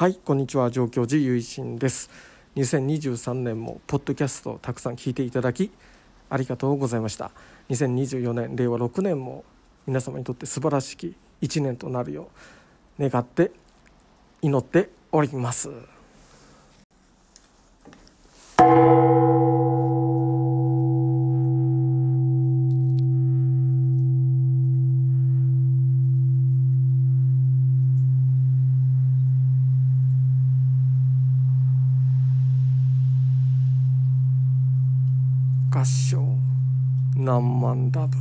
はいこんにちは。上京寺ゆいしんです2023年もポッドキャストをたくさん聞いていただきありがとうございました。2024年令和6年も皆様にとって素晴らしき1年となるよう願って祈っております。合唱。何万ダブ